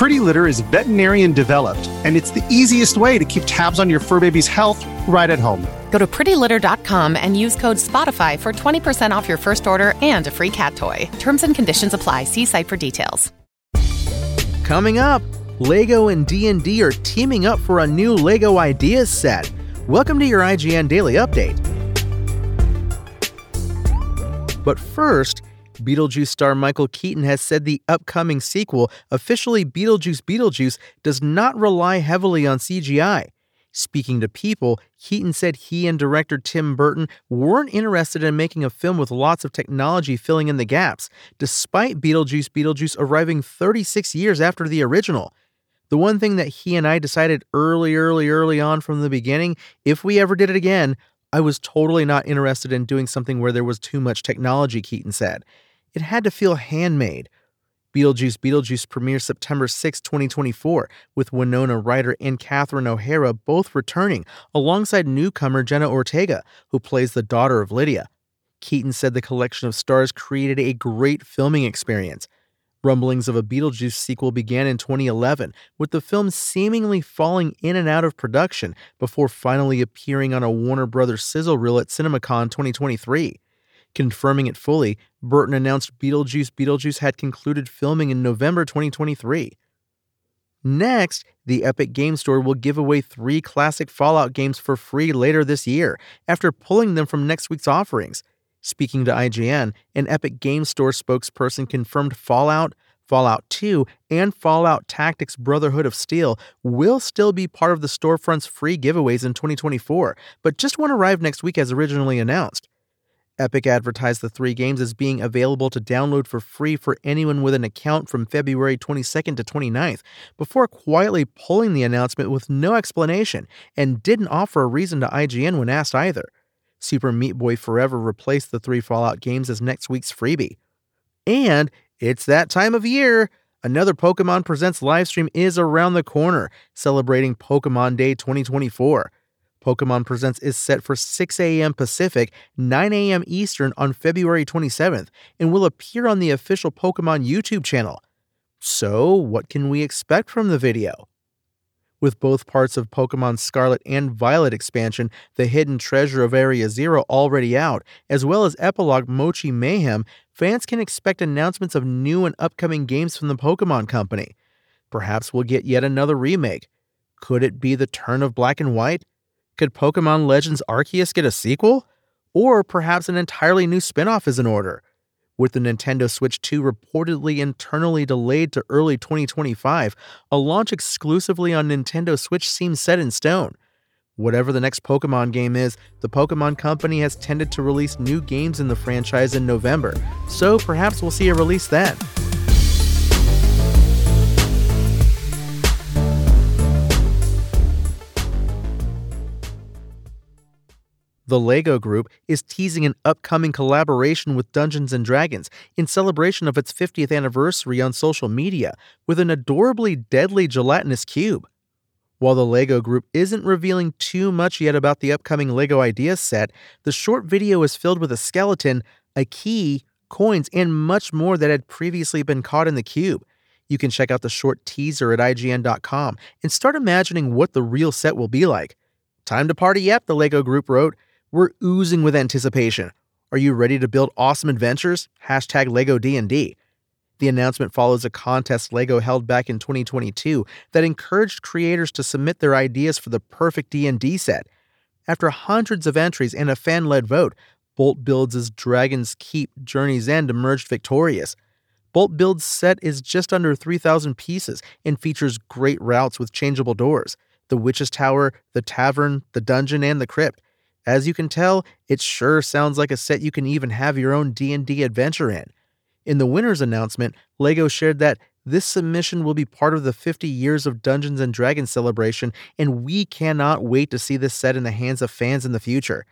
Pretty Litter is veterinarian developed, and it's the easiest way to keep tabs on your fur baby's health right at home. Go to prettylitter.com and use code SPOTIFY for 20% off your first order and a free cat toy. Terms and conditions apply. See site for details. Coming up, Lego and D&D are teaming up for a new Lego Ideas set. Welcome to your IGN Daily Update. But first, Beetlejuice star Michael Keaton has said the upcoming sequel, officially Beetlejuice Beetlejuice, does not rely heavily on CGI. Speaking to People, Keaton said he and director Tim Burton weren't interested in making a film with lots of technology filling in the gaps, despite Beetlejuice Beetlejuice arriving 36 years after the original. The one thing that he and I decided early, early, early on from the beginning if we ever did it again, I was totally not interested in doing something where there was too much technology, Keaton said. It had to feel handmade. Beetlejuice Beetlejuice premieres September 6, 2024, with Winona Ryder and Catherine O'Hara both returning, alongside newcomer Jenna Ortega, who plays the daughter of Lydia. Keaton said the collection of stars created a great filming experience. Rumblings of a Beetlejuice sequel began in 2011, with the film seemingly falling in and out of production before finally appearing on a Warner Brothers sizzle reel at CinemaCon 2023. Confirming it fully, Burton announced Beetlejuice Beetlejuice had concluded filming in November 2023. Next, the Epic Game Store will give away three classic Fallout games for free later this year after pulling them from next week's offerings. Speaking to IGN, an Epic Game Store spokesperson confirmed Fallout, Fallout 2, and Fallout Tactics Brotherhood of Steel will still be part of the storefront's free giveaways in 2024, but just won't arrive next week as originally announced. Epic advertised the three games as being available to download for free for anyone with an account from February 22nd to 29th, before quietly pulling the announcement with no explanation and didn't offer a reason to IGN when asked either. Super Meat Boy Forever replaced the three Fallout games as next week's freebie. And it's that time of year! Another Pokemon Presents livestream is around the corner, celebrating Pokemon Day 2024. Pokemon Presents is set for 6 a.m. Pacific, 9 a.m. Eastern on February 27th, and will appear on the official Pokemon YouTube channel. So, what can we expect from the video? With both parts of Pokemon Scarlet and Violet expansion, The Hidden Treasure of Area Zero already out, as well as Epilogue Mochi Mayhem, fans can expect announcements of new and upcoming games from the Pokemon Company. Perhaps we'll get yet another remake. Could it be the turn of Black and White? Could Pokemon Legends Arceus get a sequel? Or perhaps an entirely new spin off is in order? With the Nintendo Switch 2 reportedly internally delayed to early 2025, a launch exclusively on Nintendo Switch seems set in stone. Whatever the next Pokemon game is, the Pokemon Company has tended to release new games in the franchise in November, so perhaps we'll see a release then. The LEGO Group is teasing an upcoming collaboration with Dungeons Dragons in celebration of its 50th anniversary on social media with an adorably deadly gelatinous cube. While the LEGO Group isn't revealing too much yet about the upcoming LEGO Ideas set, the short video is filled with a skeleton, a key, coins, and much more that had previously been caught in the cube. You can check out the short teaser at IGN.com and start imagining what the real set will be like. Time to party up, the LEGO Group wrote. We're oozing with anticipation. Are you ready to build awesome adventures? Hashtag LEGO D&D. The announcement follows a contest LEGO held back in 2022 that encouraged creators to submit their ideas for the perfect D&D set. After hundreds of entries and a fan-led vote, Bolt Builds' Dragon's Keep Journey's End emerged victorious. Bolt Build's set is just under 3,000 pieces and features great routes with changeable doors, the Witch's Tower, the Tavern, the Dungeon, and the Crypt. As you can tell, it sure sounds like a set you can even have your own D&D adventure in. In the winner's announcement, LEGO shared that this submission will be part of the 50 years of Dungeons and Dragons celebration and we cannot wait to see this set in the hands of fans in the future.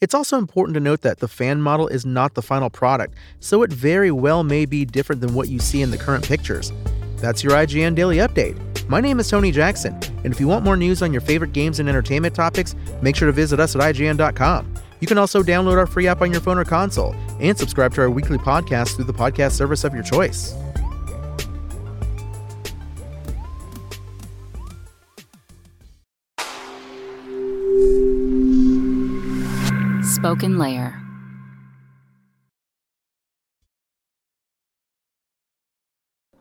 It's also important to note that the fan model is not the final product, so it very well may be different than what you see in the current pictures. That's your IGN Daily Update. My name is Tony Jackson, and if you want more news on your favorite games and entertainment topics, make sure to visit us at IGN.com. You can also download our free app on your phone or console and subscribe to our weekly podcast through the podcast service of your choice. Spoken Layer.